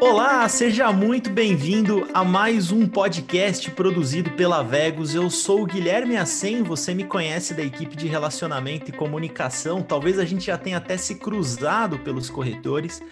Olá, seja muito bem-vindo a mais um podcast produzido pela Vegos. Eu sou o Guilherme Assen, você me conhece da equipe de relacionamento e comunicação. Talvez a gente já tenha até se cruzado pelos corretores.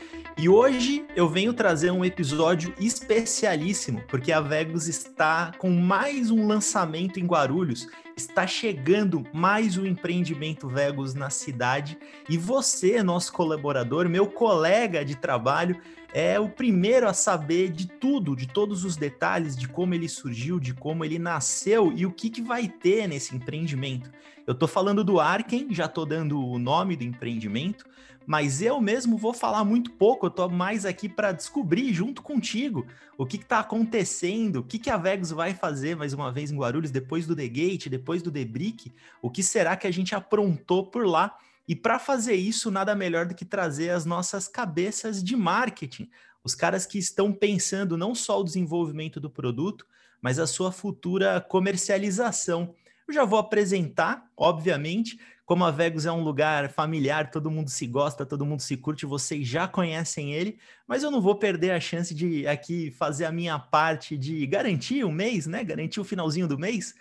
E hoje eu venho trazer um episódio especialíssimo, porque a Vegos está com mais um lançamento em Guarulhos. Está chegando mais um empreendimento Vegos na cidade e você, nosso colaborador, meu colega de trabalho, é o primeiro a saber de tudo, de todos os detalhes, de como ele surgiu, de como ele nasceu e o que, que vai ter nesse empreendimento. Eu estou falando do Arken, já estou dando o nome do empreendimento, mas eu mesmo vou falar muito pouco, eu tô mais aqui para descobrir junto contigo o que está acontecendo, o que, que a Vegas vai fazer mais uma vez em Guarulhos depois do The Gate, depois do The Brick, o que será que a gente aprontou por lá. E para fazer isso, nada melhor do que trazer as nossas cabeças de marketing, os caras que estão pensando não só o desenvolvimento do produto, mas a sua futura comercialização. Eu já vou apresentar, obviamente, como a Vegas é um lugar familiar, todo mundo se gosta, todo mundo se curte, vocês já conhecem ele, mas eu não vou perder a chance de aqui fazer a minha parte de garantir o mês, né? Garantir o finalzinho do mês.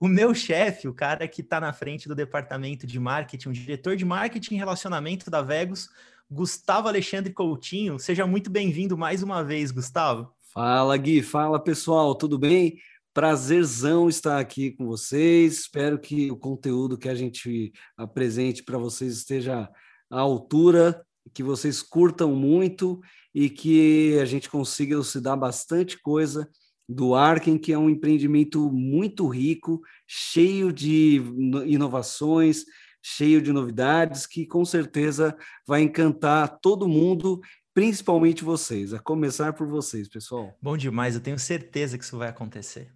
O meu chefe, o cara que está na frente do departamento de marketing, o diretor de marketing e relacionamento da Vegas, Gustavo Alexandre Coutinho. Seja muito bem-vindo mais uma vez, Gustavo. Fala, Gui. Fala, pessoal. Tudo bem? Prazerzão estar aqui com vocês. Espero que o conteúdo que a gente apresente para vocês esteja à altura, que vocês curtam muito e que a gente consiga elucidar bastante coisa do Arken, que é um empreendimento muito rico, cheio de inovações, cheio de novidades, que com certeza vai encantar todo mundo principalmente vocês, a começar por vocês, pessoal. Bom demais, eu tenho certeza que isso vai acontecer.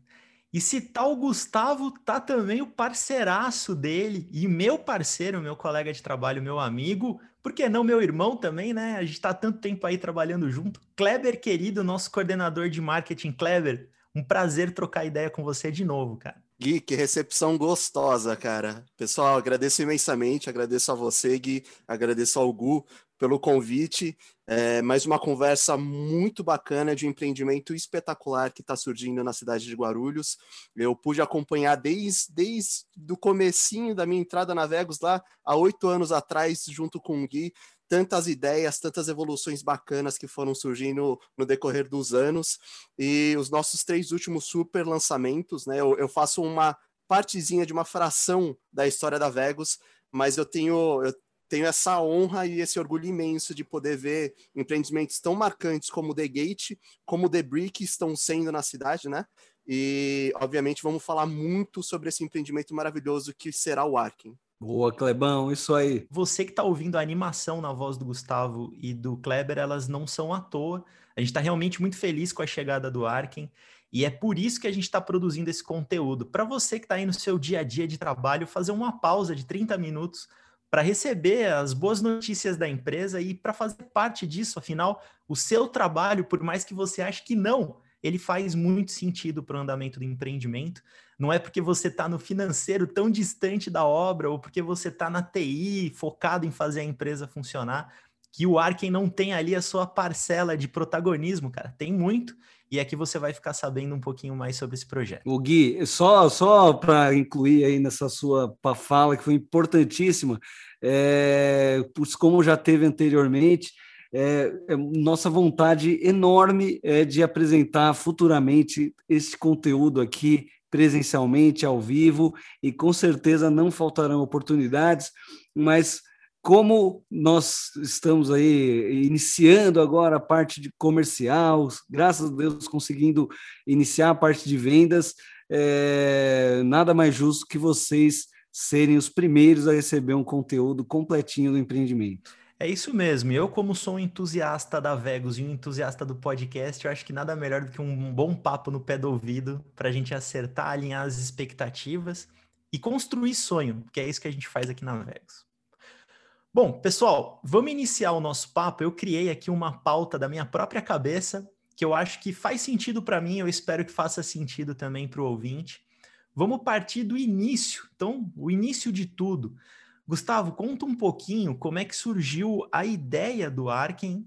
E se o Gustavo, tá também o parceiraço dele e meu parceiro, meu colega de trabalho, meu amigo, por que não meu irmão também, né? A gente tá tanto tempo aí trabalhando junto. Kleber, querido, nosso coordenador de marketing. Kleber, um prazer trocar ideia com você de novo, cara. Gui, que recepção gostosa, cara. Pessoal, agradeço imensamente, agradeço a você, Gui, agradeço ao Gu pelo convite. É, mais uma conversa muito bacana de um empreendimento espetacular que está surgindo na cidade de Guarulhos. Eu pude acompanhar desde, desde o comecinho da minha entrada na Vegas lá, há oito anos atrás, junto com o Gui, tantas ideias, tantas evoluções bacanas que foram surgindo no decorrer dos anos. E os nossos três últimos super lançamentos, né? Eu, eu faço uma partezinha de uma fração da história da Vegas, mas eu tenho, eu tenho essa honra e esse orgulho imenso de poder ver empreendimentos tão marcantes como o The Gate, como o The Brick estão sendo na cidade, né? E, obviamente, vamos falar muito sobre esse empreendimento maravilhoso que será o Arkin. Boa, Clebão, isso aí. Você que está ouvindo a animação na voz do Gustavo e do Kleber, elas não são à toa. A gente está realmente muito feliz com a chegada do Arkin. E é por isso que a gente está produzindo esse conteúdo. Para você que está aí no seu dia a dia de trabalho, fazer uma pausa de 30 minutos para receber as boas notícias da empresa e para fazer parte disso. Afinal, o seu trabalho, por mais que você ache que não, ele faz muito sentido para o andamento do empreendimento. Não é porque você está no financeiro tão distante da obra ou porque você está na TI focado em fazer a empresa funcionar que o Arken não tem ali a sua parcela de protagonismo, cara. Tem muito. E aqui você vai ficar sabendo um pouquinho mais sobre esse projeto. O Gui, só, só para incluir aí nessa sua fala, que foi importantíssima, é, como já teve anteriormente, é, é, nossa vontade enorme é de apresentar futuramente esse conteúdo aqui presencialmente, ao vivo, e com certeza não faltarão oportunidades, mas como nós estamos aí iniciando agora a parte de comercial, graças a Deus conseguindo iniciar a parte de vendas, é, nada mais justo que vocês serem os primeiros a receber um conteúdo completinho do empreendimento. É isso mesmo. Eu, como sou um entusiasta da Vegas e um entusiasta do podcast, eu acho que nada melhor do que um bom papo no pé do ouvido para a gente acertar, alinhar as expectativas e construir sonho, que é isso que a gente faz aqui na Vegas. Bom, pessoal, vamos iniciar o nosso papo. Eu criei aqui uma pauta da minha própria cabeça que eu acho que faz sentido para mim, eu espero que faça sentido também para o ouvinte. Vamos partir do início. Então, o início de tudo. Gustavo, conta um pouquinho como é que surgiu a ideia do Arken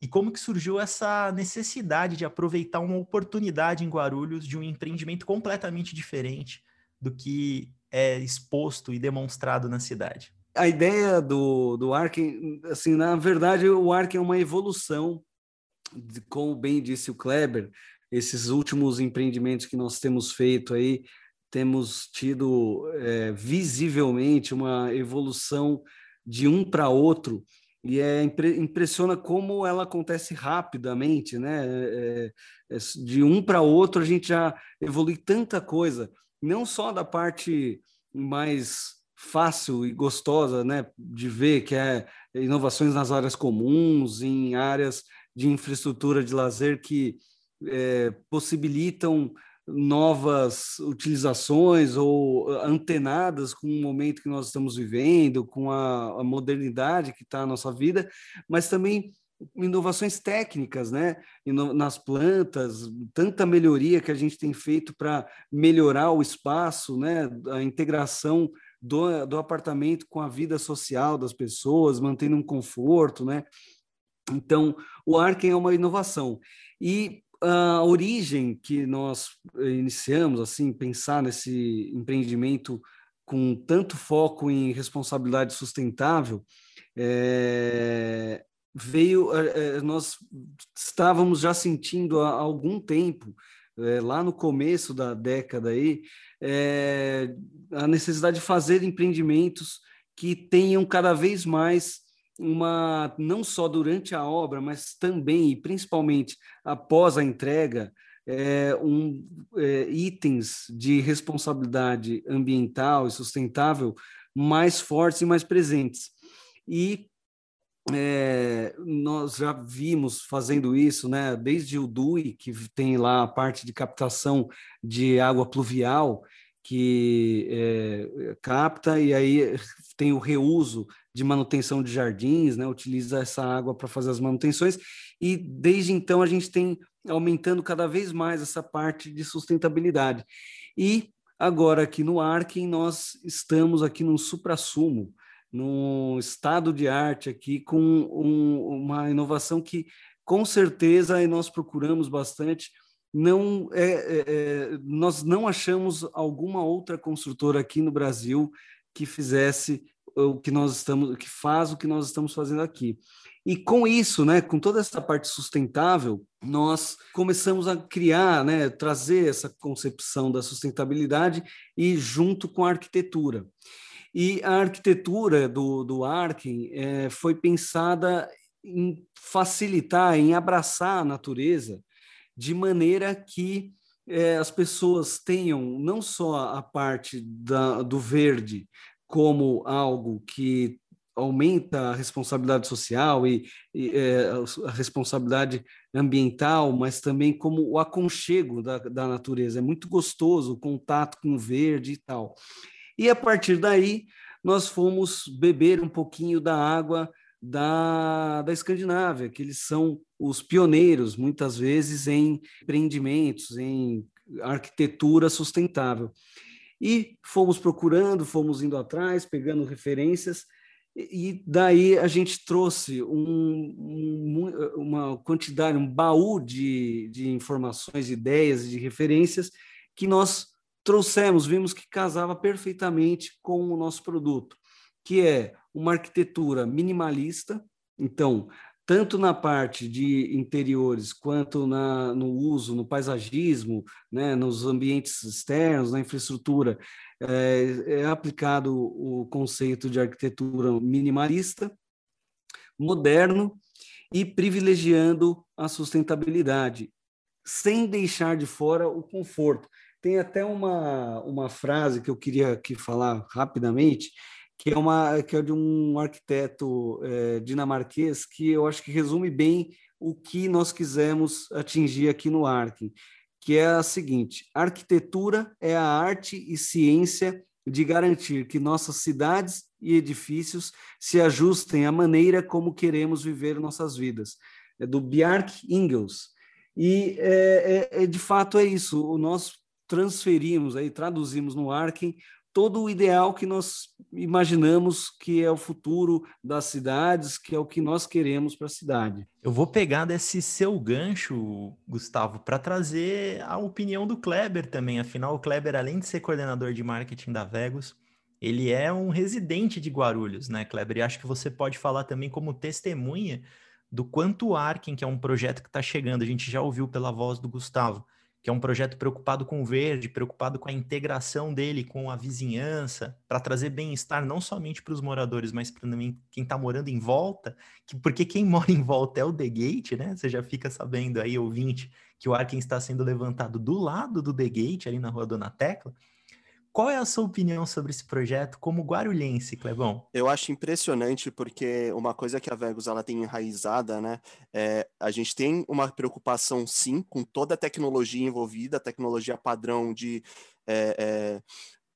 e como que surgiu essa necessidade de aproveitar uma oportunidade em Guarulhos de um empreendimento completamente diferente do que é exposto e demonstrado na cidade. A ideia do, do Arken, assim, na verdade, o Arken é uma evolução, de, como bem disse o Kleber, esses últimos empreendimentos que nós temos feito aí, temos tido é, visivelmente uma evolução de um para outro e é impressiona como ela acontece rapidamente, né? É, é, é de um para outro a gente já evolui tanta coisa, não só da parte mais fácil e gostosa, né, de ver que é inovações nas áreas comuns, em áreas de infraestrutura de lazer que é, possibilitam novas utilizações ou ah, antenadas com o momento que nós estamos vivendo, com a, a modernidade que está na nossa vida, mas também inovações técnicas, né? nas plantas, tanta melhoria que a gente tem feito para melhorar o espaço, né? A integração do, do apartamento com a vida social das pessoas, mantendo um conforto, né? Então, o Arken é uma inovação. E a origem que nós iniciamos, assim, pensar nesse empreendimento com tanto foco em responsabilidade sustentável, é, veio, é, nós estávamos já sentindo há algum tempo, é, lá no começo da década aí, a necessidade de fazer empreendimentos que tenham cada vez mais uma não só durante a obra, mas também e principalmente após a entrega, é, um, é, itens de responsabilidade ambiental e sustentável mais fortes e mais presentes. E é, nós já vimos fazendo isso, né, desde o DUI, que tem lá a parte de captação de água pluvial, que é, capta, e aí tem o reuso de manutenção de jardins, né? utiliza essa água para fazer as manutenções, e desde então a gente tem aumentando cada vez mais essa parte de sustentabilidade. E agora aqui no Arken nós estamos aqui num supra-sumo, num estado de arte aqui com um, uma inovação que com certeza nós procuramos bastante, não é, é, é, nós não achamos alguma outra construtora aqui no Brasil que fizesse o que nós estamos, que faz o que nós estamos fazendo aqui. E com isso, né, com toda essa parte sustentável, nós começamos a criar, né, trazer essa concepção da sustentabilidade e junto com a arquitetura. E a arquitetura do, do Arken é, foi pensada em facilitar, em abraçar a natureza, de maneira que é, as pessoas tenham não só a parte da, do verde, como algo que aumenta a responsabilidade social e, e é, a responsabilidade ambiental, mas também como o aconchego da, da natureza. É muito gostoso o contato com o verde e tal. E a partir daí, nós fomos beber um pouquinho da água da, da Escandinávia, que eles são os pioneiros, muitas vezes, em empreendimentos, em arquitetura sustentável. E fomos procurando, fomos indo atrás, pegando referências, e daí a gente trouxe um, um, uma quantidade, um baú de, de informações, ideias de referências que nós trouxemos, vimos que casava perfeitamente com o nosso produto, que é uma arquitetura minimalista. Então, tanto na parte de interiores quanto na, no uso, no paisagismo, né, nos ambientes externos, na infraestrutura, é, é aplicado o conceito de arquitetura minimalista, moderno e privilegiando a sustentabilidade, sem deixar de fora o conforto. Tem até uma, uma frase que eu queria aqui falar rapidamente, que é uma que é de um arquiteto é, dinamarquês que eu acho que resume bem o que nós quisemos atingir aqui no Arkin, que é a seguinte: arquitetura é a arte e ciência de garantir que nossas cidades e edifícios se ajustem à maneira como queremos viver nossas vidas. É do Bjark Ingels. E é, é, de fato é isso. Nós transferimos aí, traduzimos no Arkin todo o ideal que nós imaginamos que é o futuro das cidades, que é o que nós queremos para a cidade. Eu vou pegar desse seu gancho, Gustavo, para trazer a opinião do Kleber também. Afinal, o Kleber, além de ser coordenador de marketing da Vegas, ele é um residente de Guarulhos, né, Kleber? E acho que você pode falar também como testemunha do quanto o Arkin, que é um projeto que está chegando, a gente já ouviu pela voz do Gustavo, que é um projeto preocupado com o verde, preocupado com a integração dele com a vizinhança, para trazer bem-estar não somente para os moradores, mas para quem está morando em volta, que, porque quem mora em volta é o The Gate, né? Você já fica sabendo aí, ouvinte, que o Arkin está sendo levantado do lado do The Gate, ali na rua Dona Tecla, qual é a sua opinião sobre esse projeto como guarulhense, Clebão? Eu acho impressionante porque uma coisa que a Vegas ela tem enraizada, né? É, a gente tem uma preocupação sim com toda a tecnologia envolvida, tecnologia padrão de é, é,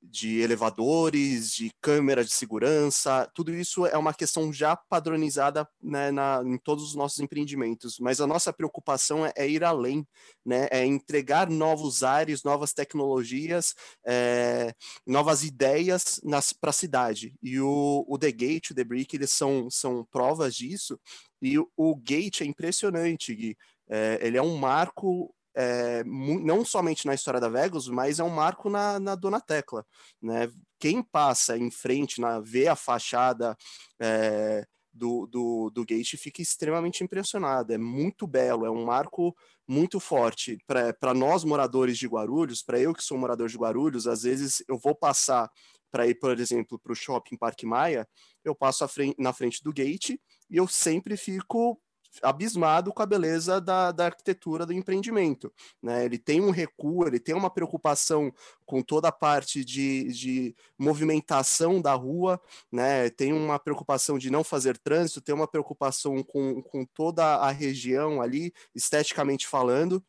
de elevadores, de câmeras de segurança, tudo isso é uma questão já padronizada né, na, em todos os nossos empreendimentos. Mas a nossa preocupação é, é ir além, né, é entregar novos ares, novas tecnologias, é, novas ideias para a cidade. E o, o The Gate, o The Brick, eles são, são provas disso. E o, o Gate é impressionante, Gui. É, ele é um marco é, não somente na história da Vegas, mas é um marco na, na Dona Tecla. Né? Quem passa em frente, na, vê a fachada é, do, do, do Gate, fica extremamente impressionado. É muito belo, é um marco muito forte. Para nós, moradores de Guarulhos, para eu que sou morador de Guarulhos, às vezes eu vou passar para ir, por exemplo, para o shopping Parque Maia, eu passo frente, na frente do gate e eu sempre fico abismado com a beleza da, da arquitetura do empreendimento. Né? Ele tem um recuo, ele tem uma preocupação com toda a parte de, de movimentação da rua, né? tem uma preocupação de não fazer trânsito, tem uma preocupação com, com toda a região ali, esteticamente falando.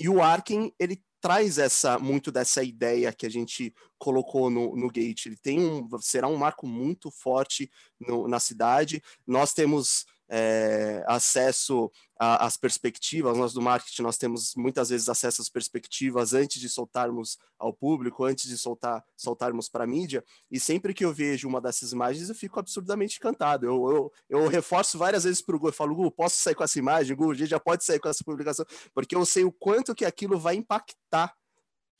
E o Arken, ele traz essa muito dessa ideia que a gente colocou no, no Gate. Ele tem um, será um marco muito forte no, na cidade. Nós temos é, acesso às perspectivas. Nós do marketing nós temos muitas vezes acesso às perspectivas antes de soltarmos ao público, antes de soltar soltarmos para a mídia. E sempre que eu vejo uma dessas imagens, eu fico absurdamente encantado. Eu, eu, eu reforço várias vezes para o Gu, eu falo, Gu, posso sair com essa imagem? Gu, a gente já pode sair com essa publicação, porque eu sei o quanto que aquilo vai impactar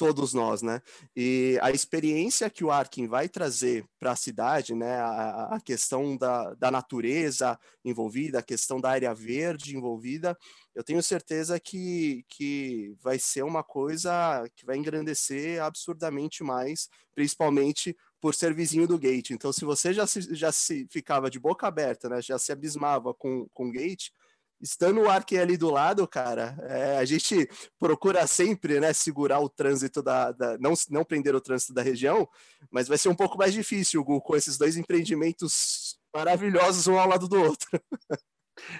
todos nós, né? E a experiência que o Arkin vai trazer para a cidade, né? A, a, questão da, da natureza envolvida, a questão da área verde envolvida, eu tenho certeza que, que vai ser uma coisa que vai engrandecer absurdamente mais, principalmente por ser vizinho do Gate. Então, se você já se, já se ficava de boca aberta, né? Já se abismava com, com o Gate, estando o Arkin ali do lado, cara, é, a gente procura sempre, né, segurar o trânsito da, da, não, não prender o trânsito da região, mas vai ser um pouco mais difícil, Gu, com esses dois empreendimentos maravilhosos um ao lado do outro.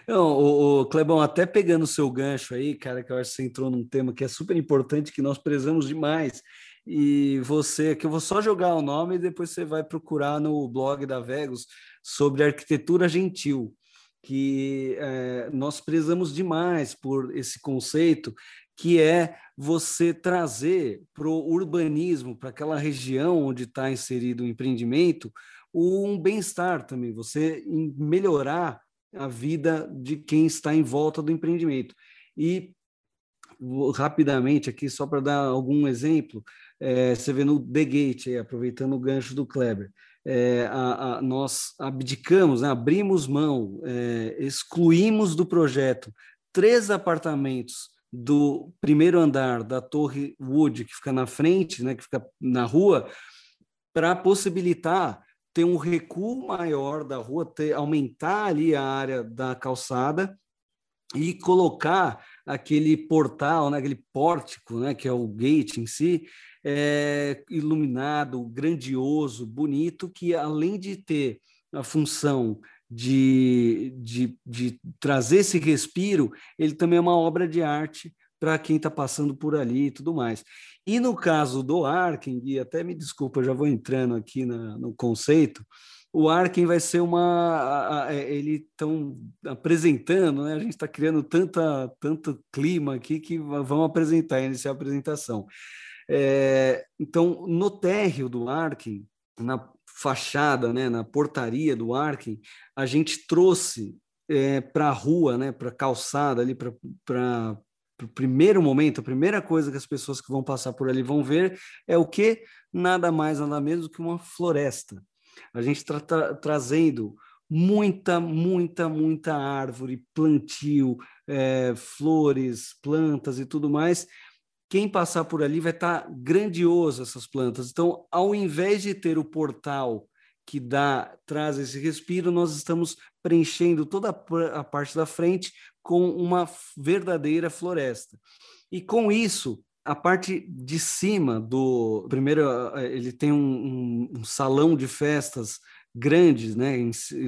Não, o, o Clebão, até pegando o seu gancho aí, cara, que eu acho que você entrou num tema que é super importante, que nós prezamos demais. E você, que eu vou só jogar o nome e depois você vai procurar no blog da Vegos sobre arquitetura gentil que é, nós prezamos demais por esse conceito, que é você trazer para o urbanismo, para aquela região onde está inserido o empreendimento, um bem-estar também, você melhorar a vida de quem está em volta do empreendimento. E rapidamente aqui, só para dar algum exemplo, é, você vê no The Gate, aproveitando o gancho do Kleber, é, a, a, nós abdicamos, né, abrimos mão, é, excluímos do projeto três apartamentos do primeiro andar da Torre Wood, que fica na frente, né, que fica na rua, para possibilitar ter um recuo maior da rua, ter, aumentar ali a área da calçada e colocar aquele portal, né, aquele pórtico, né, que é o gate em si, é, iluminado, grandioso, bonito, que além de ter a função de, de, de trazer esse respiro, ele também é uma obra de arte para quem está passando por ali e tudo mais. E no caso do Arken, e até me desculpa, já vou entrando aqui na, no conceito, o Arken vai ser uma. É, ele estão apresentando, né? A gente está criando tanta, tanto clima aqui que vamos apresentar, iniciar a apresentação. É, então, no térreo do Arken, na fachada, né, na portaria do Arken, a gente trouxe é, para a rua, né, para a calçada ali, para o primeiro momento, a primeira coisa que as pessoas que vão passar por ali vão ver é o que? Nada mais, nada menos do que uma floresta. A gente está tra trazendo muita, muita, muita árvore, plantio, é, flores, plantas e tudo mais. Quem passar por ali vai estar tá grandioso essas plantas. Então, ao invés de ter o portal que dá traz esse respiro, nós estamos preenchendo toda a parte da frente com uma verdadeira floresta. E com isso, a parte de cima do primeiro ele tem um, um, um salão de festas grandes, né,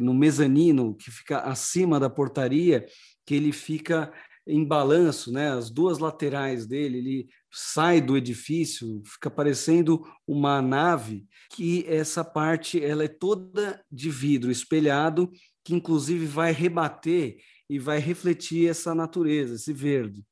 no mezanino que fica acima da portaria, que ele fica em balanço, né, as duas laterais dele, ele sai do edifício, fica parecendo uma nave, que essa parte ela é toda de vidro espelhado, que inclusive vai rebater e vai refletir essa natureza, esse verde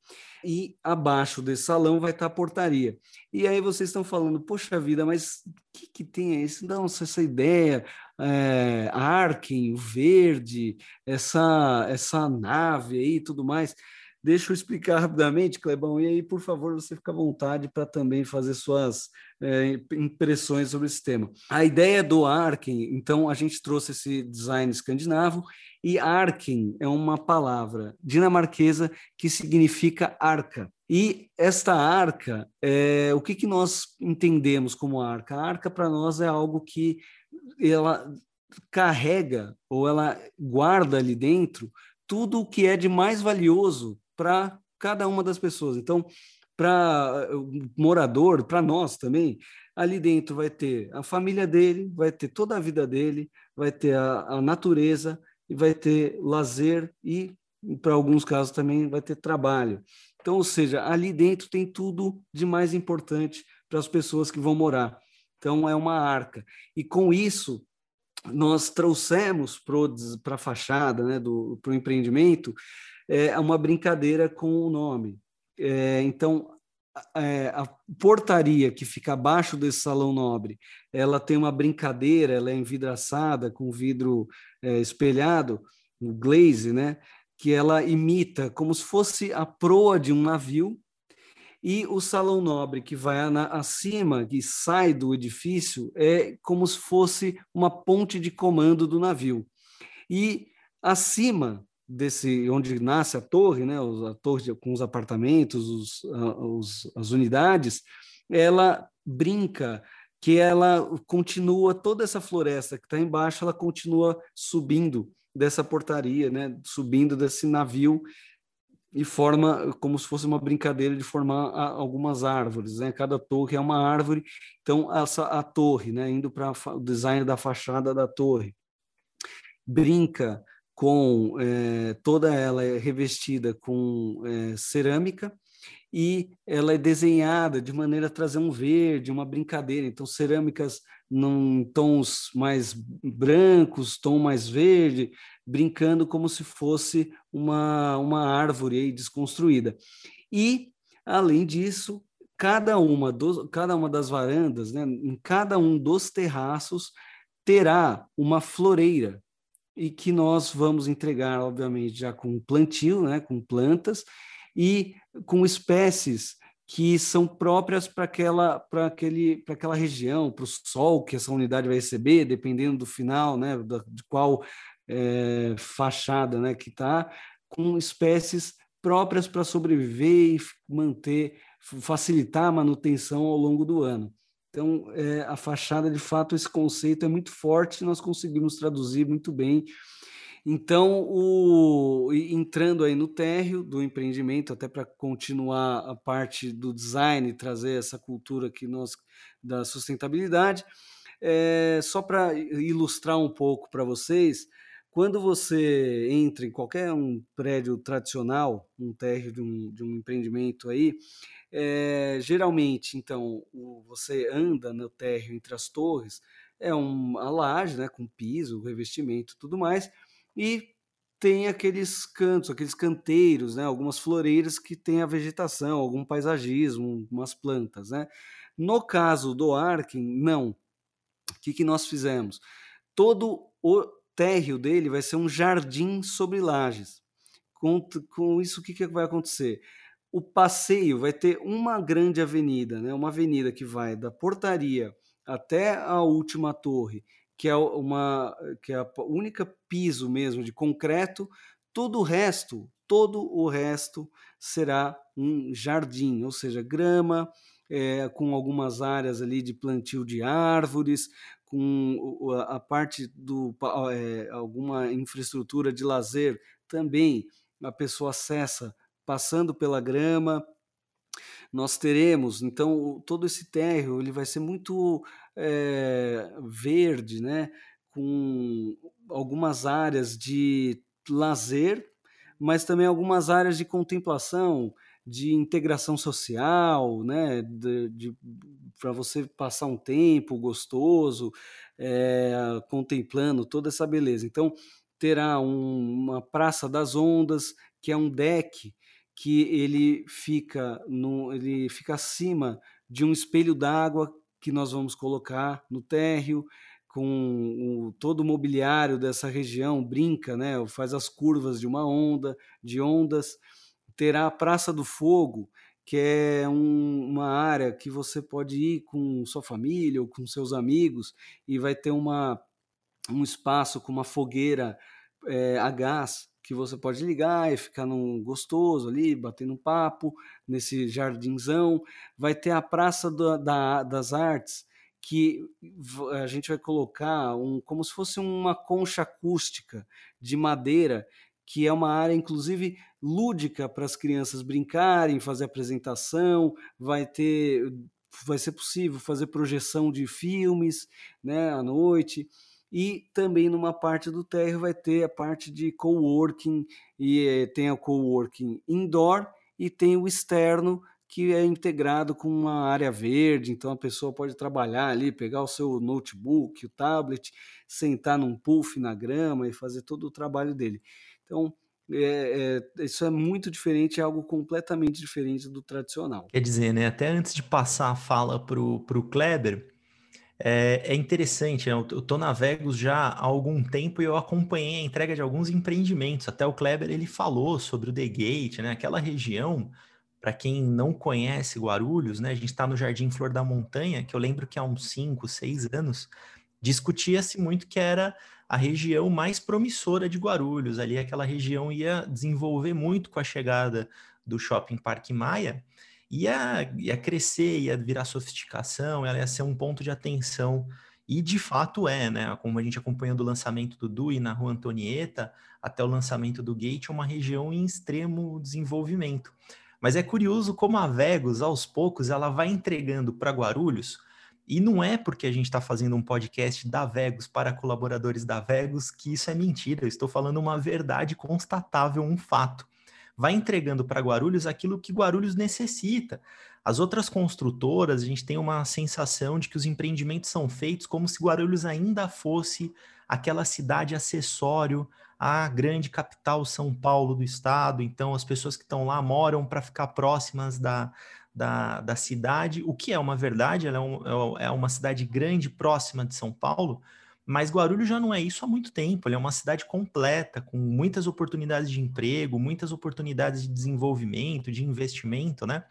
e abaixo desse salão vai estar a portaria. E aí vocês estão falando, poxa vida, mas o que, que tem isso? Não, essa ideia, é, Arken, o verde, essa, essa nave aí e tudo mais. Deixa eu explicar rapidamente, Clebão, e aí, por favor, você fica à vontade para também fazer suas é, impressões sobre esse tema. A ideia do Arken, então, a gente trouxe esse design escandinavo, e Arken é uma palavra dinamarquesa que significa arca. E esta arca, é, o que, que nós entendemos como arca? A arca, para nós, é algo que ela carrega ou ela guarda ali dentro tudo o que é de mais valioso para cada uma das pessoas. Então, para o morador, para nós também, ali dentro vai ter a família dele, vai ter toda a vida dele, vai ter a, a natureza e vai ter lazer e, para alguns casos, também vai ter trabalho. Então, ou seja, ali dentro tem tudo de mais importante para as pessoas que vão morar. Então, é uma arca. E com isso, nós trouxemos para a fachada, né, para o empreendimento, é uma brincadeira com o nome. É, então, é, a portaria que fica abaixo desse salão nobre, ela tem uma brincadeira, ela é envidraçada com vidro é, espelhado, o glaze, né? Que ela imita como se fosse a proa de um navio e o salão nobre que vai na, acima, que sai do edifício, é como se fosse uma ponte de comando do navio. E acima desse onde nasce a torre, né, a torre com os apartamentos, os, os, as unidades, ela brinca que ela continua toda essa floresta que está embaixo, ela continua subindo dessa portaria, né, subindo desse navio e forma como se fosse uma brincadeira de formar algumas árvores, né? Cada torre é uma árvore, então essa a torre, né, indo para o design da fachada da torre, brinca com é, toda ela é revestida com é, cerâmica e ela é desenhada de maneira a trazer um verde, uma brincadeira. Então, cerâmicas num tons mais brancos, tom mais verde, brincando como se fosse uma, uma árvore aí desconstruída. E, além disso, cada uma, dos, cada uma das varandas, né, em cada um dos terraços, terá uma floreira e que nós vamos entregar, obviamente, já com plantio, né, com plantas e com espécies que são próprias para aquela, para aquele, para aquela região, para o sol que essa unidade vai receber, dependendo do final, né, de qual é, fachada, né, que está, com espécies próprias para sobreviver e manter, facilitar a manutenção ao longo do ano. Então, é, a fachada, de fato, esse conceito é muito forte, nós conseguimos traduzir muito bem. Então, o, entrando aí no térreo do empreendimento, até para continuar a parte do design, trazer essa cultura que nós da sustentabilidade, é, só para ilustrar um pouco para vocês, quando você entra em qualquer um prédio tradicional, um térreo de um, de um empreendimento aí, é, geralmente, então, o, você anda no térreo entre as torres, é uma laje, né, com piso, revestimento tudo mais, e tem aqueles cantos, aqueles canteiros, né? algumas floreiras que têm a vegetação, algum paisagismo, umas plantas. Né? No caso do Arkin, não. O que, que nós fizemos? Todo o térreo dele vai ser um jardim sobre lajes. Com, com isso, o que, que vai acontecer? O passeio vai ter uma grande avenida, né? uma avenida que vai da portaria até a última torre que é uma que é a única piso mesmo de concreto, todo o resto, todo o resto será um jardim, ou seja, grama, é, com algumas áreas ali de plantio de árvores, com a parte do é, alguma infraestrutura de lazer também a pessoa acessa passando pela grama, nós teremos, então, todo esse térreo ele vai ser muito é, verde, né? com algumas áreas de lazer, mas também algumas áreas de contemplação, de integração social, né? de, de para você passar um tempo gostoso, é, contemplando toda essa beleza. Então, terá um, uma Praça das Ondas, que é um deck que ele fica no, ele fica acima de um espelho d'água que nós vamos colocar no térreo com o, todo o mobiliário dessa região brinca, né? Faz as curvas de uma onda, de ondas. Terá a Praça do Fogo, que é um, uma área que você pode ir com sua família ou com seus amigos e vai ter uma, um espaço com uma fogueira é, a gás que você pode ligar e ficar num gostoso ali, batendo um papo nesse jardinzão. Vai ter a Praça da, da, das Artes, que a gente vai colocar um, como se fosse uma concha acústica de madeira, que é uma área, inclusive, lúdica para as crianças brincarem, fazer apresentação, vai ter. Vai ser possível fazer projeção de filmes né, à noite e também numa parte do térreo vai ter a parte de coworking e eh, tem o coworking indoor e tem o externo que é integrado com uma área verde, então a pessoa pode trabalhar ali, pegar o seu notebook, o tablet, sentar num puff na grama e fazer todo o trabalho dele. Então, é, é, isso é muito diferente, é algo completamente diferente do tradicional. Quer dizer, né? Até antes de passar a fala para o Kleber, é, é interessante, né? eu estou na Vegas já há algum tempo e eu acompanhei a entrega de alguns empreendimentos. Até o Kleber ele falou sobre o The Gate, né? Aquela região, para quem não conhece Guarulhos, né? A gente está no Jardim Flor da Montanha, que eu lembro que há uns 5, 6 anos discutia-se muito que era a região mais promissora de Guarulhos. Ali aquela região ia desenvolver muito com a chegada do Shopping Parque Maia ia, ia crescer, ia virar sofisticação, ela ia ser um ponto de atenção. E de fato é, né? Como a gente acompanha do lançamento do DUI na Rua Antonieta até o lançamento do Gate, é uma região em extremo desenvolvimento. Mas é curioso como a Vegos, aos poucos, ela vai entregando para Guarulhos, e não é porque a gente está fazendo um podcast da Vegos para colaboradores da Vegos que isso é mentira. Eu estou falando uma verdade constatável, um fato vai entregando para Guarulhos aquilo que Guarulhos necessita. As outras construtoras, a gente tem uma sensação de que os empreendimentos são feitos como se Guarulhos ainda fosse aquela cidade acessório à grande capital São Paulo do estado. Então, as pessoas que estão lá moram para ficar próximas da, da, da, cidade, o que é uma verdade, ela é, um, é uma cidade grande, próxima de São Paulo, mas Guarulhos já não é isso há muito tempo. Ele é uma cidade completa, com muitas oportunidades de emprego, muitas oportunidades de desenvolvimento, de investimento, né?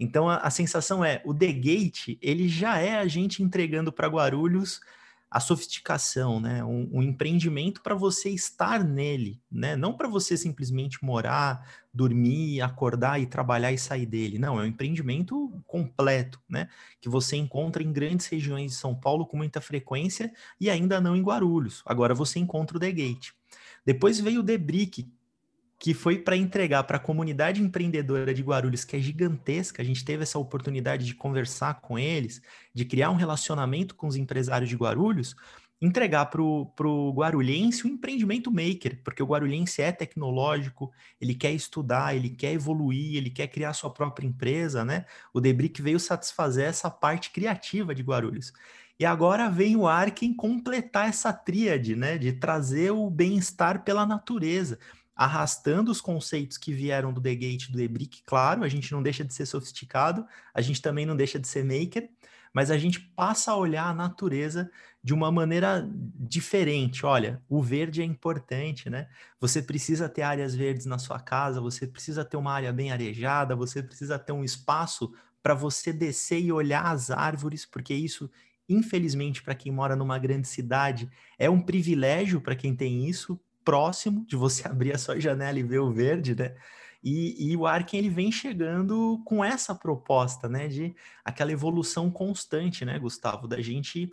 Então a, a sensação é, o The Gate, ele já é a gente entregando para Guarulhos a sofisticação, né? Um, um empreendimento para você estar nele, né? Não para você simplesmente morar, dormir, acordar e trabalhar e sair dele. Não, é um empreendimento completo, né? Que você encontra em grandes regiões de São Paulo com muita frequência e ainda não em Guarulhos. Agora você encontra o The Gate. Depois veio o The Brick, que foi para entregar para a comunidade empreendedora de Guarulhos, que é gigantesca. A gente teve essa oportunidade de conversar com eles, de criar um relacionamento com os empresários de Guarulhos, entregar para o guarulhense um empreendimento maker, porque o guarulhense é tecnológico, ele quer estudar, ele quer evoluir, ele quer criar sua própria empresa, né? O Debrick veio satisfazer essa parte criativa de Guarulhos. E agora vem o Arken completar essa tríade, né, de trazer o bem-estar pela natureza, arrastando os conceitos que vieram do The Gate, do Ebrick, claro, a gente não deixa de ser sofisticado, a gente também não deixa de ser maker, mas a gente passa a olhar a natureza de uma maneira diferente. Olha, o verde é importante, né? Você precisa ter áreas verdes na sua casa, você precisa ter uma área bem arejada, você precisa ter um espaço para você descer e olhar as árvores, porque isso, infelizmente, para quem mora numa grande cidade, é um privilégio para quem tem isso próximo de você abrir a sua janela e ver o verde, né? E, e, o Arken ele vem chegando com essa proposta, né, de aquela evolução constante, né, Gustavo, da gente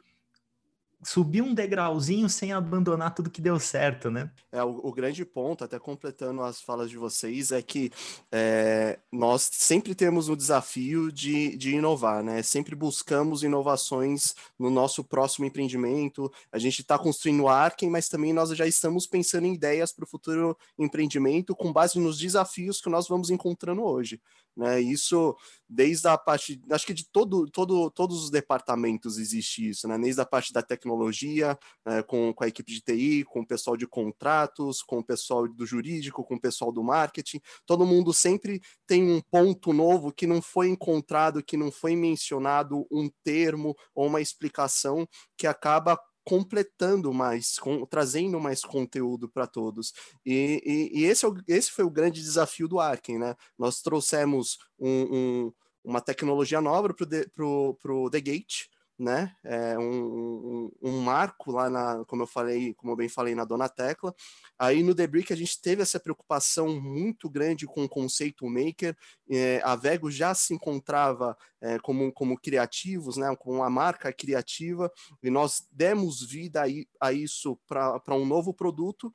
subir um degrauzinho sem abandonar tudo que deu certo, né? É, o, o grande ponto, até completando as falas de vocês, é que é, nós sempre temos o desafio de, de inovar, né? Sempre buscamos inovações no nosso próximo empreendimento. A gente está construindo o Arken, mas também nós já estamos pensando em ideias para o futuro empreendimento com base nos desafios que nós vamos encontrando hoje. Né? Isso desde a parte, acho que de todo, todo, todos os departamentos existe isso, né? desde a parte da tecnologia, né? com, com a equipe de TI, com o pessoal de contratos, com o pessoal do jurídico, com o pessoal do marketing, todo mundo sempre tem um ponto novo que não foi encontrado, que não foi mencionado um termo ou uma explicação que acaba completando mais, com, trazendo mais conteúdo para todos. E, e, e esse, é o, esse foi o grande desafio do Arken, né? Nós trouxemos um, um, uma tecnologia nova para o The Gate, né? É um, um, um, marco lá na, como eu falei, como eu bem falei na Dona Tecla. Aí no The Brick a gente teve essa preocupação muito grande com o conceito maker. É, a Vego já se encontrava é, como, como criativos, né? Com a marca criativa e nós demos vida a, a isso para um novo produto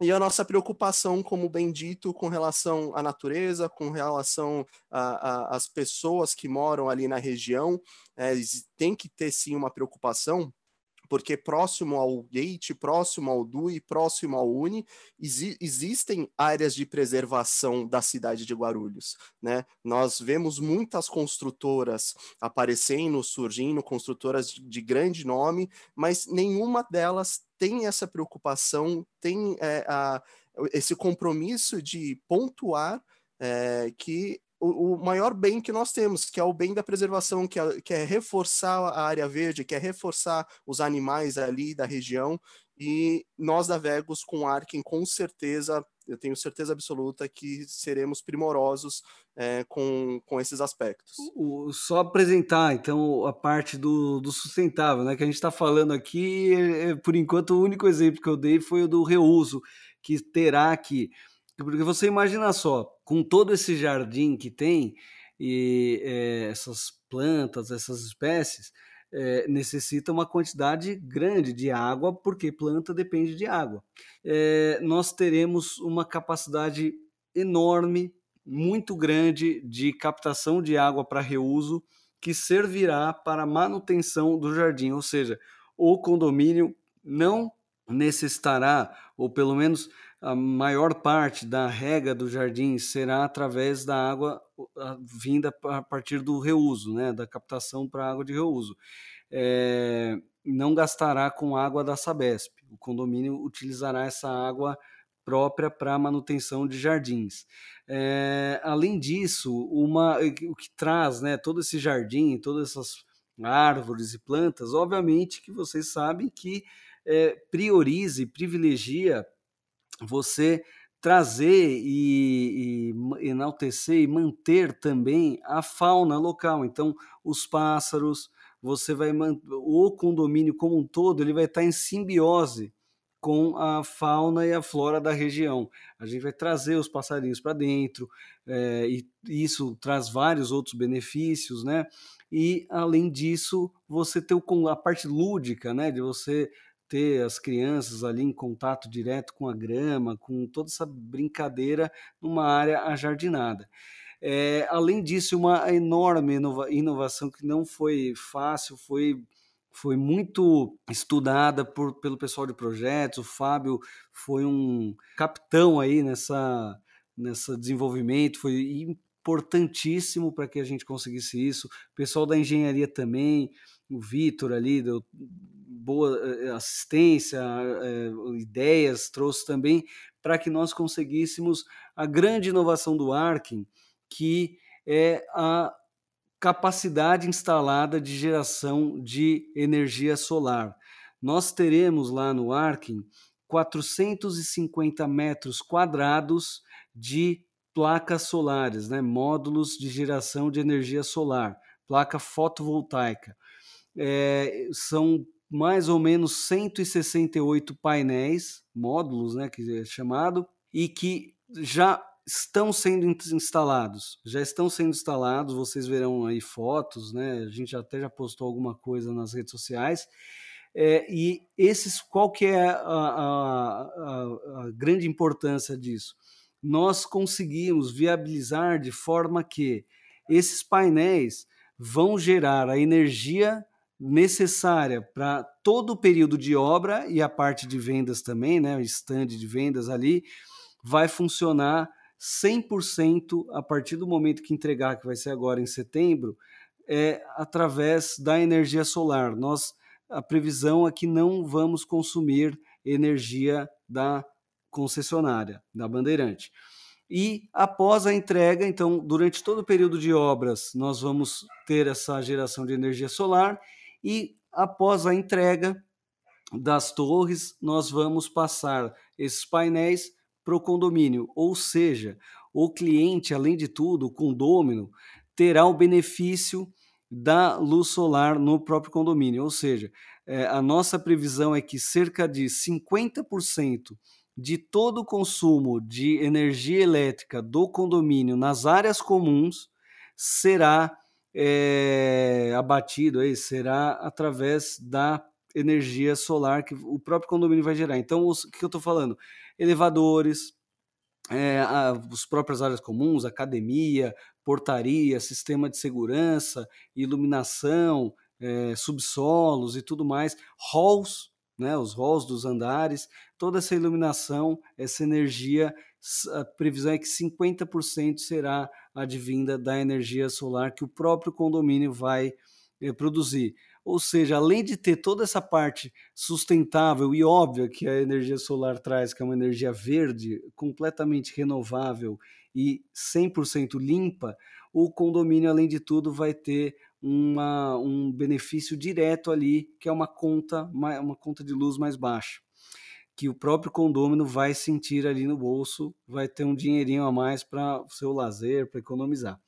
e a nossa preocupação, como bem dito, com relação à natureza, com relação às pessoas que moram ali na região, é, tem que ter sim uma preocupação, porque próximo ao Gate, próximo ao DUI, próximo ao UNI, exi existem áreas de preservação da cidade de Guarulhos. Né? Nós vemos muitas construtoras aparecendo, surgindo, construtoras de, de grande nome, mas nenhuma delas tem essa preocupação, tem é, a, esse compromisso de pontuar é, que o, o, maior bem que nós temos, que é o bem da preservação, que é, que é reforçar a área verde, que é reforçar os animais ali da região, e nós da Vegos com Arken, com certeza, eu tenho certeza absoluta que seremos primorosos é, com, com esses aspectos. Só apresentar, então, a parte do, do sustentável, né? Que a gente está falando aqui, é, por enquanto, o único exemplo que eu dei foi o do reuso, que terá que. Porque você imagina só, com todo esse jardim que tem, e é, essas plantas, essas espécies, é, necessita uma quantidade grande de água, porque planta depende de água. É, nós teremos uma capacidade enorme muito grande de captação de água para reuso que servirá para manutenção do jardim, ou seja, o condomínio não necessitará, ou pelo menos a maior parte da rega do jardim será através da água vinda a partir do reuso, né, da captação para água de reuso. É, não gastará com água da Sabesp. O condomínio utilizará essa água própria para manutenção de jardins. É, além disso, uma, o que traz né, todo esse jardim, todas essas árvores e plantas, obviamente que vocês sabem que é, prioriza e privilegia você trazer e, e, enaltecer e manter também a fauna local. Então, os pássaros, você vai o condomínio como um todo, ele vai estar em simbiose com a fauna e a flora da região. A gente vai trazer os passarinhos para dentro, é, e isso traz vários outros benefícios, né? E além disso, você ter o, a parte lúdica, né? De você ter as crianças ali em contato direto com a grama, com toda essa brincadeira numa área ajardinada. É, além disso, uma enorme inova inovação que não foi fácil, foi foi muito estudada por, pelo pessoal de projetos. O Fábio foi um capitão aí nessa, nessa desenvolvimento, foi importantíssimo para que a gente conseguisse isso. O pessoal da engenharia também, o Vitor ali, deu boa eh, assistência, é, ideias, trouxe também para que nós conseguíssemos a grande inovação do Arkin, que é a capacidade instalada de geração de energia solar. Nós teremos lá no Arkin 450 metros quadrados de placas solares, né, módulos de geração de energia solar, placa fotovoltaica. É, são mais ou menos 168 painéis, módulos, né, que é chamado, e que já estão sendo instalados, já estão sendo instalados, vocês verão aí fotos, né? A gente até já postou alguma coisa nas redes sociais. É, e esses, qual que é a, a, a, a grande importância disso? Nós conseguimos viabilizar de forma que esses painéis vão gerar a energia necessária para todo o período de obra e a parte de vendas também, né, o stand de vendas ali, vai funcionar 100% a partir do momento que entregar, que vai ser agora em setembro, é através da energia solar. Nós a previsão é que não vamos consumir energia da concessionária, da Bandeirante. E após a entrega, então, durante todo o período de obras, nós vamos ter essa geração de energia solar e após a entrega das torres, nós vamos passar esses painéis para o condomínio, ou seja, o cliente, além de tudo, o condômino, terá o benefício da luz solar no próprio condomínio, ou seja, é, a nossa previsão é que cerca de 50% de todo o consumo de energia elétrica do condomínio nas áreas comuns será é, abatido, aí, será através da energia solar que o próprio condomínio vai gerar. Então, o que eu estou falando? Elevadores, é, a, as próprias áreas comuns, academia, portaria, sistema de segurança, iluminação, é, subsolos e tudo mais, halls, né, os halls dos andares, toda essa iluminação, essa energia, a previsão é que 50% será advinda da energia solar que o próprio condomínio vai é, produzir. Ou seja, além de ter toda essa parte sustentável e óbvia que a energia solar traz, que é uma energia verde, completamente renovável e 100% limpa, o condomínio, além de tudo, vai ter uma, um benefício direto ali, que é uma conta, uma conta de luz mais baixa que o próprio condômino vai sentir ali no bolso, vai ter um dinheirinho a mais para o seu lazer, para economizar.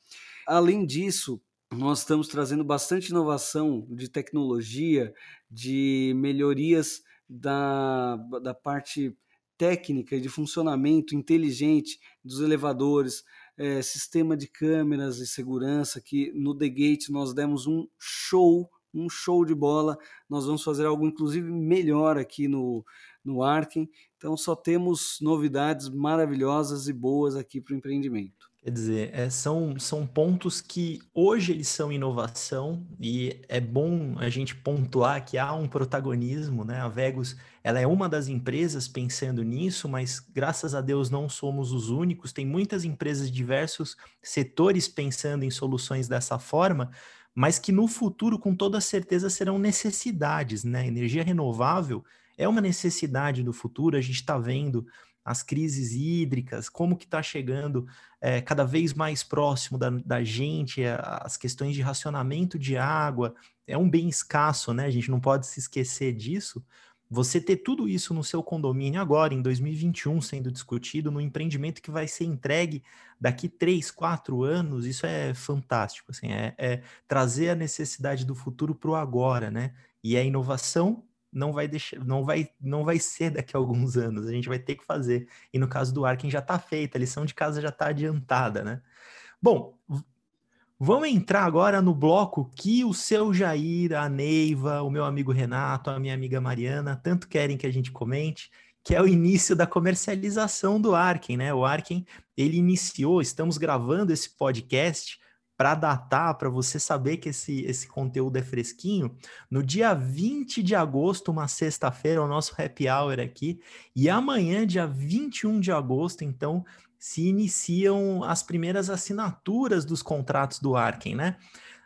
Além disso, nós estamos trazendo bastante inovação de tecnologia, de melhorias da, da parte técnica e de funcionamento inteligente dos elevadores, é, sistema de câmeras e segurança, que no The Gate nós demos um show, um show de bola. Nós vamos fazer algo inclusive melhor aqui no, no Arken. Então só temos novidades maravilhosas e boas aqui para o empreendimento. Quer dizer, é, são, são pontos que hoje eles são inovação e é bom a gente pontuar que há um protagonismo, né? A Vegus, ela é uma das empresas pensando nisso, mas graças a Deus não somos os únicos. Tem muitas empresas de diversos setores pensando em soluções dessa forma, mas que no futuro, com toda certeza, serão necessidades, né? Energia renovável é uma necessidade do futuro, a gente está vendo as crises hídricas, como que está chegando é, cada vez mais próximo da, da gente, as questões de racionamento de água, é um bem escasso, né? A gente não pode se esquecer disso. Você ter tudo isso no seu condomínio agora, em 2021, sendo discutido, no empreendimento que vai ser entregue daqui três, quatro anos, isso é fantástico. Assim, é, é trazer a necessidade do futuro para o agora, né? E a inovação não vai deixar, não vai, não vai ser daqui a alguns anos. A gente vai ter que fazer. E no caso do Arkin já está feita, a lição de casa já está adiantada, né? Bom, vamos entrar agora no bloco que o seu Jair, a Neiva, o meu amigo Renato, a minha amiga Mariana, tanto querem que a gente comente, que é o início da comercialização do Arkin, né? O Arkin, ele iniciou, estamos gravando esse podcast para datar, para você saber que esse, esse conteúdo é fresquinho, no dia 20 de agosto, uma sexta-feira, o nosso happy hour aqui, e amanhã, dia 21 de agosto, então, se iniciam as primeiras assinaturas dos contratos do Arken, né?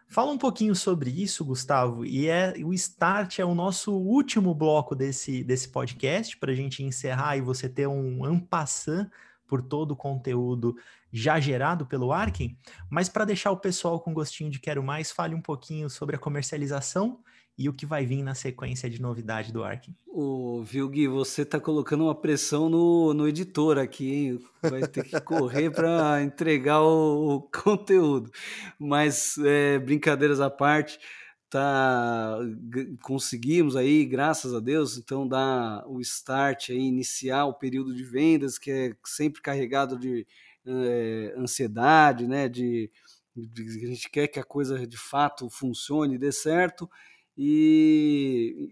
Fala um pouquinho sobre isso, Gustavo, e é o Start é o nosso último bloco desse, desse podcast para a gente encerrar e você ter um ampassant por todo o conteúdo já gerado pelo Arkin, mas para deixar o pessoal com gostinho de quero mais, fale um pouquinho sobre a comercialização e o que vai vir na sequência de novidade do Ark. O Vilgui, você está colocando uma pressão no, no editor aqui, hein? Vai ter que correr para entregar o, o, conteúdo. Mas, é, brincadeiras à parte, tá, conseguimos aí, graças a Deus, então dar o start aí, iniciar o período de vendas, que é sempre carregado de é, ansiedade, né? De, de, a gente quer que a coisa de fato funcione, dê certo e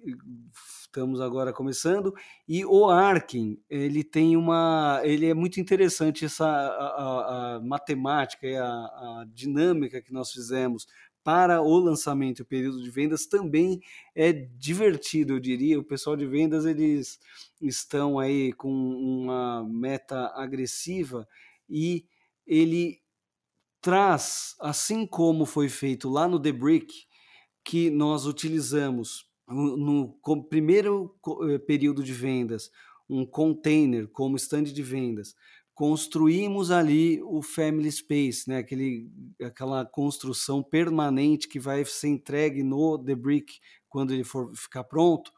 estamos agora começando e o Arkin ele tem uma ele é muito interessante essa a, a, a matemática e a, a, dinâmica que nós fizemos para o lançamento e o período de vendas também é divertido eu diria o pessoal de vendas eles estão aí com uma meta agressiva e ele traz assim como foi feito lá no The Brick que nós utilizamos no, no primeiro eh, período de vendas um container como stand de vendas, construímos ali o Family Space, né? Aquele, aquela construção permanente que vai ser entregue no The Brick quando ele for ficar pronto.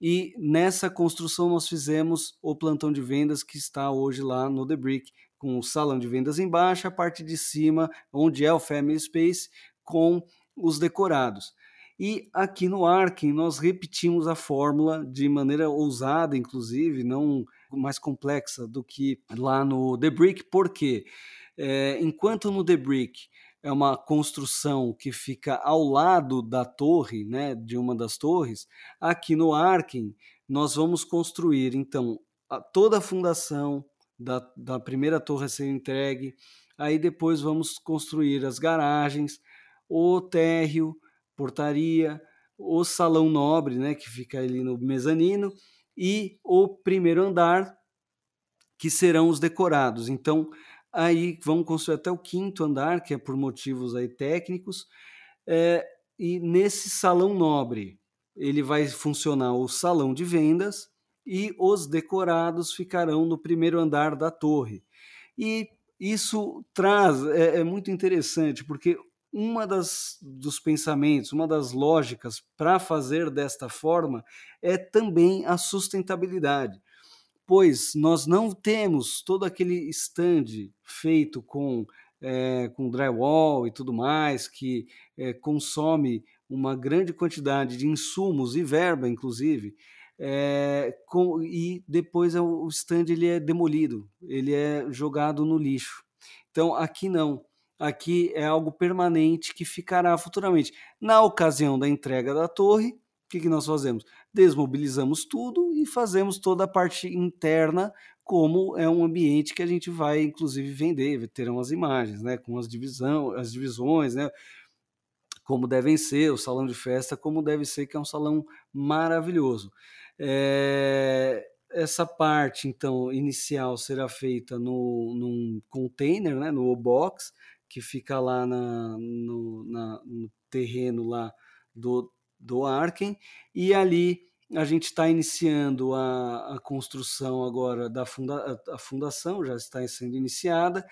E nessa construção nós fizemos o plantão de vendas que está hoje lá no The Brick, com o salão de vendas embaixo, a parte de cima, onde é o Family Space, com os decorados. E aqui no Arkin nós repetimos a fórmula de maneira ousada, inclusive, não mais complexa do que lá no The Brick, porque é, enquanto no The Brick é uma construção que fica ao lado da torre, né, de uma das torres, aqui no Arkin nós vamos construir então a, toda a fundação da, da primeira torre a ser entregue, aí depois vamos construir as garagens, o térreo, portaria, o salão nobre, né, que fica ali no mezanino, e o primeiro andar, que serão os decorados. Então, aí vamos construir até o quinto andar, que é por motivos aí técnicos, é, e nesse salão nobre, ele vai funcionar o salão de vendas e os decorados ficarão no primeiro andar da torre. E isso traz, é, é muito interessante, porque uma das dos pensamentos, uma das lógicas para fazer desta forma é também a sustentabilidade, pois nós não temos todo aquele stand feito com é, com drywall e tudo mais que é, consome uma grande quantidade de insumos e verba, inclusive, é, com, e depois o stand ele é demolido, ele é jogado no lixo. Então aqui não aqui é algo permanente que ficará futuramente. Na ocasião da entrega da torre, o que, que nós fazemos? Desmobilizamos tudo e fazemos toda a parte interna, como é um ambiente que a gente vai, inclusive, vender, terão as imagens, né? Com as, divisão, as divisões, né? Como devem ser, o salão de festa, como deve ser, que é um salão maravilhoso. É, essa parte, então, inicial será feita no, num container, né, no box, que fica lá na, no, na, no terreno lá do, do Arken, e ali a gente está iniciando a, a, construção agora da funda, a, a, fundação, já está sendo iniciada,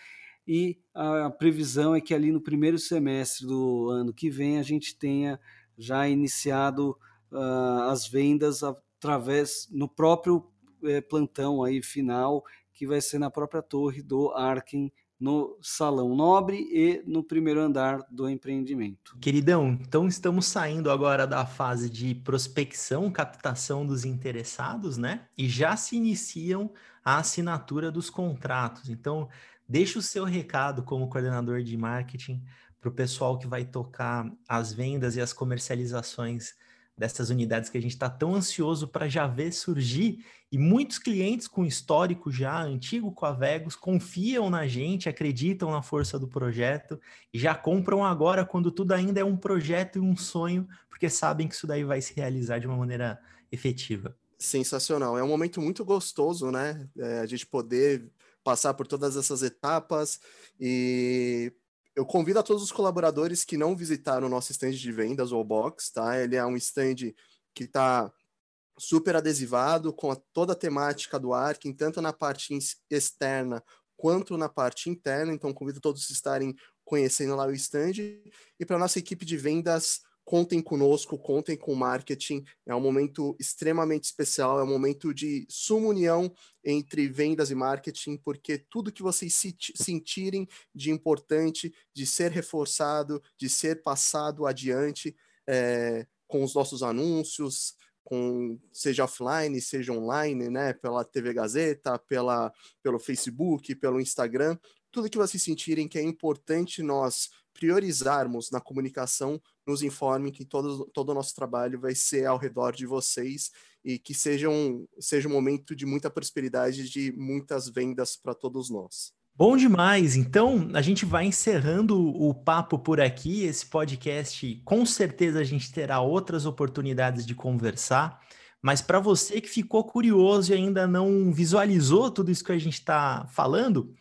e a, a, previsão é que ali no primeiro semestre do ano que vem a gente tenha já iniciado uh, as vendas através no próprio eh, plantão aí final que vai ser na própria torre do Arken no salão nobre e no primeiro andar do empreendimento. Queridão, então estamos saindo agora da fase de prospecção, captação dos interessados, né? E já se iniciam a assinatura dos contratos. Então, deixa o seu recado como coordenador de marketing para o pessoal que vai tocar as vendas e as comercializações dessas unidades que a gente está tão ansioso para já ver surgir. E muitos clientes com histórico já antigo com a Vegos confiam na gente, acreditam na força do projeto e já compram agora quando tudo ainda é um projeto e um sonho, porque sabem que isso daí vai se realizar de uma maneira efetiva. Sensacional. É um momento muito gostoso, né? É, a gente poder passar por todas essas etapas e eu convido a todos os colaboradores que não visitaram o nosso stand de vendas, o Box, tá? Ele é um stand que está super adesivado com a, toda a temática do Arkin, tanto na parte externa quanto na parte interna. Então, convido todos a estarem conhecendo lá o stand. E para nossa equipe de vendas, contem conosco, contem com o marketing. É um momento extremamente especial, é um momento de suma união entre vendas e marketing, porque tudo que vocês sentirem de importante, de ser reforçado, de ser passado adiante é, com os nossos anúncios, com seja offline, seja online, né, pela TV Gazeta, pela, pelo Facebook, pelo Instagram, tudo que vocês sentirem que é importante nós priorizarmos na comunicação, nos informem que todo, todo o nosso trabalho vai ser ao redor de vocês e que seja um, seja um momento de muita prosperidade, de muitas vendas para todos nós. Bom demais! Então, a gente vai encerrando o papo por aqui. Esse podcast, com certeza, a gente terá outras oportunidades de conversar. Mas para você que ficou curioso e ainda não visualizou tudo isso que a gente está falando,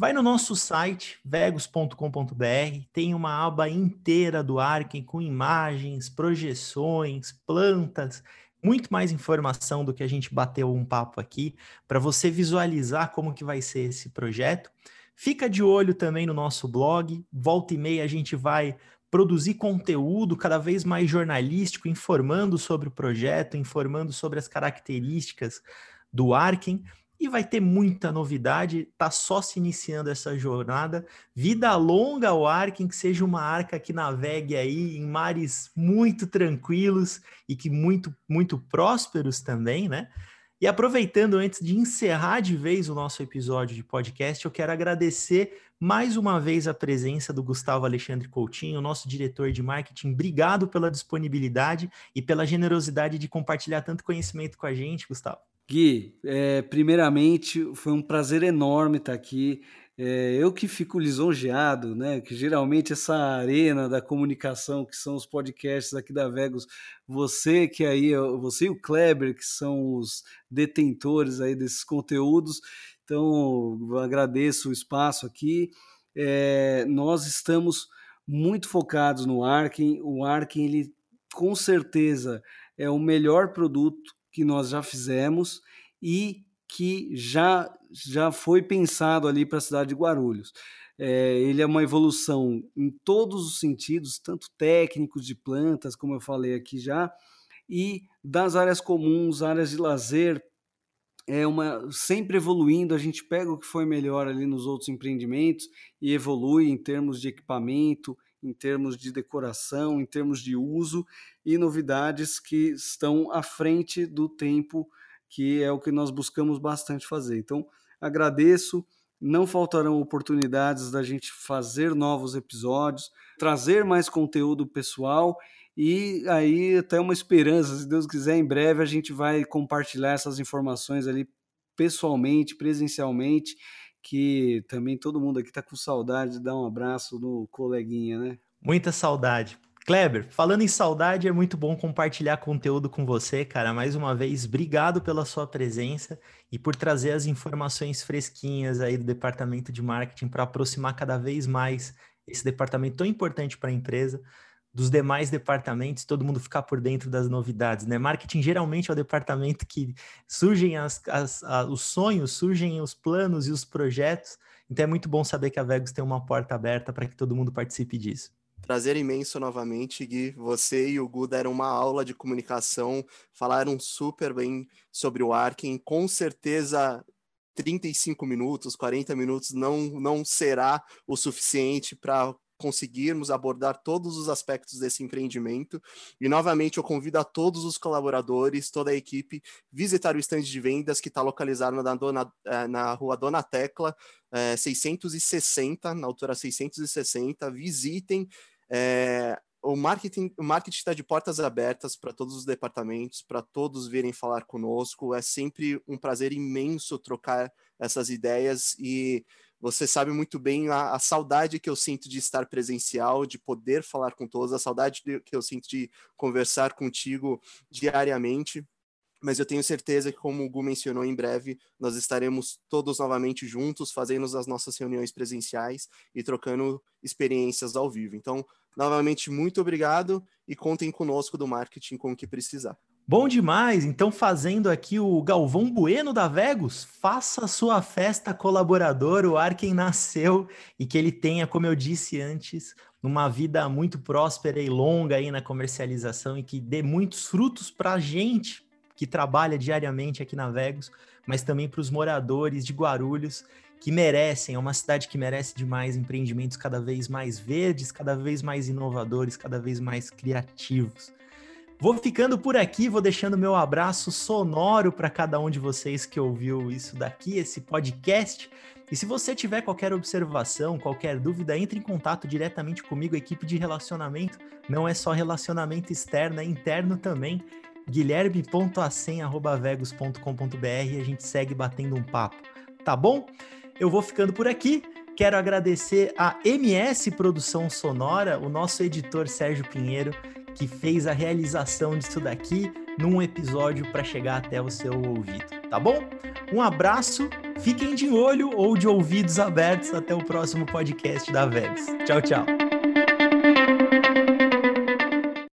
Vai no nosso site, vegos.com.br, tem uma aba inteira do Arken com imagens, projeções, plantas, muito mais informação do que a gente bateu um papo aqui, para você visualizar como que vai ser esse projeto. Fica de olho também no nosso blog, volta e meia a gente vai produzir conteúdo cada vez mais jornalístico, informando sobre o projeto, informando sobre as características do Arken e vai ter muita novidade. Tá só se iniciando essa jornada. Vida longa ao Arkin, que seja uma arca que navegue aí em mares muito tranquilos e que muito muito prósperos também, né? E aproveitando antes de encerrar de vez o nosso episódio de podcast, eu quero agradecer mais uma vez a presença do Gustavo Alexandre Coutinho, nosso diretor de marketing. Obrigado pela disponibilidade e pela generosidade de compartilhar tanto conhecimento com a gente, Gustavo. Gui, é, primeiramente foi um prazer enorme estar aqui. É, eu que fico lisonjeado, né? Que geralmente essa arena da comunicação, que são os podcasts aqui da Vegos, você que aí, você e o Kleber, que são os detentores aí desses conteúdos. Então, agradeço o espaço aqui. É, nós estamos muito focados no Arkin. O Arkin, ele com certeza é o melhor produto que nós já fizemos e que já, já foi pensado ali para a cidade de Guarulhos. É, ele é uma evolução em todos os sentidos, tanto técnicos de plantas, como eu falei aqui já, e das áreas comuns, áreas de lazer, é uma sempre evoluindo. A gente pega o que foi melhor ali nos outros empreendimentos e evolui em termos de equipamento, em termos de decoração, em termos de uso e novidades que estão à frente do tempo, que é o que nós buscamos bastante fazer. Então, agradeço. Não faltarão oportunidades da gente fazer novos episódios, trazer mais conteúdo pessoal e aí até uma esperança, se Deus quiser, em breve a gente vai compartilhar essas informações ali pessoalmente, presencialmente que também todo mundo aqui está com saudade de dar um abraço no coleguinha, né? Muita saudade. Kleber, falando em saudade, é muito bom compartilhar conteúdo com você, cara. Mais uma vez, obrigado pela sua presença e por trazer as informações fresquinhas aí do departamento de marketing para aproximar cada vez mais esse departamento tão importante para a empresa dos demais departamentos, todo mundo ficar por dentro das novidades, né? Marketing geralmente é o departamento que surgem as, as, os sonhos, surgem os planos e os projetos. Então é muito bom saber que a Vegos tem uma porta aberta para que todo mundo participe disso. Prazer imenso novamente, Gui. Você e o Gu deram uma aula de comunicação, falaram super bem sobre o Arkin. Com certeza 35 minutos, 40 minutos não, não será o suficiente para conseguirmos abordar todos os aspectos desse empreendimento. E novamente eu convido a todos os colaboradores, toda a equipe, visitar o estande de vendas que está localizado na, Dona, eh, na rua Dona Tecla, é, 660, na altura 660. Visitem. É, o marketing o marketing está de portas abertas para todos os departamentos, para todos virem falar conosco. É sempre um prazer imenso trocar essas ideias e você sabe muito bem a, a, saudade que eu sinto de estar presencial, de poder falar com todos, a saudade que eu sinto de conversar contigo diariamente mas eu tenho certeza que, como o Gu mencionou, em breve nós estaremos todos novamente juntos, fazendo as nossas reuniões presenciais e trocando experiências ao vivo. Então, novamente, muito obrigado e contem conosco do marketing com o que precisar. Bom demais! Então, fazendo aqui o Galvão Bueno da Vegos, faça a sua festa colaboradora, o ar quem nasceu e que ele tenha, como eu disse antes, uma vida muito próspera e longa aí na comercialização e que dê muitos frutos para a gente, que trabalha diariamente aqui na Vegos, mas também para os moradores de Guarulhos, que merecem, é uma cidade que merece demais empreendimentos cada vez mais verdes, cada vez mais inovadores, cada vez mais criativos. Vou ficando por aqui, vou deixando meu abraço sonoro para cada um de vocês que ouviu isso daqui, esse podcast. E se você tiver qualquer observação, qualquer dúvida, entre em contato diretamente comigo, equipe de relacionamento. Não é só relacionamento externo, é interno também guilherme.acem.vegos.com.br e a gente segue batendo um papo, tá bom? Eu vou ficando por aqui. Quero agradecer a MS Produção Sonora, o nosso editor Sérgio Pinheiro, que fez a realização disso daqui num episódio para chegar até o seu ouvido, tá bom? Um abraço, fiquem de olho ou de ouvidos abertos até o próximo podcast da Vegas. Tchau, tchau.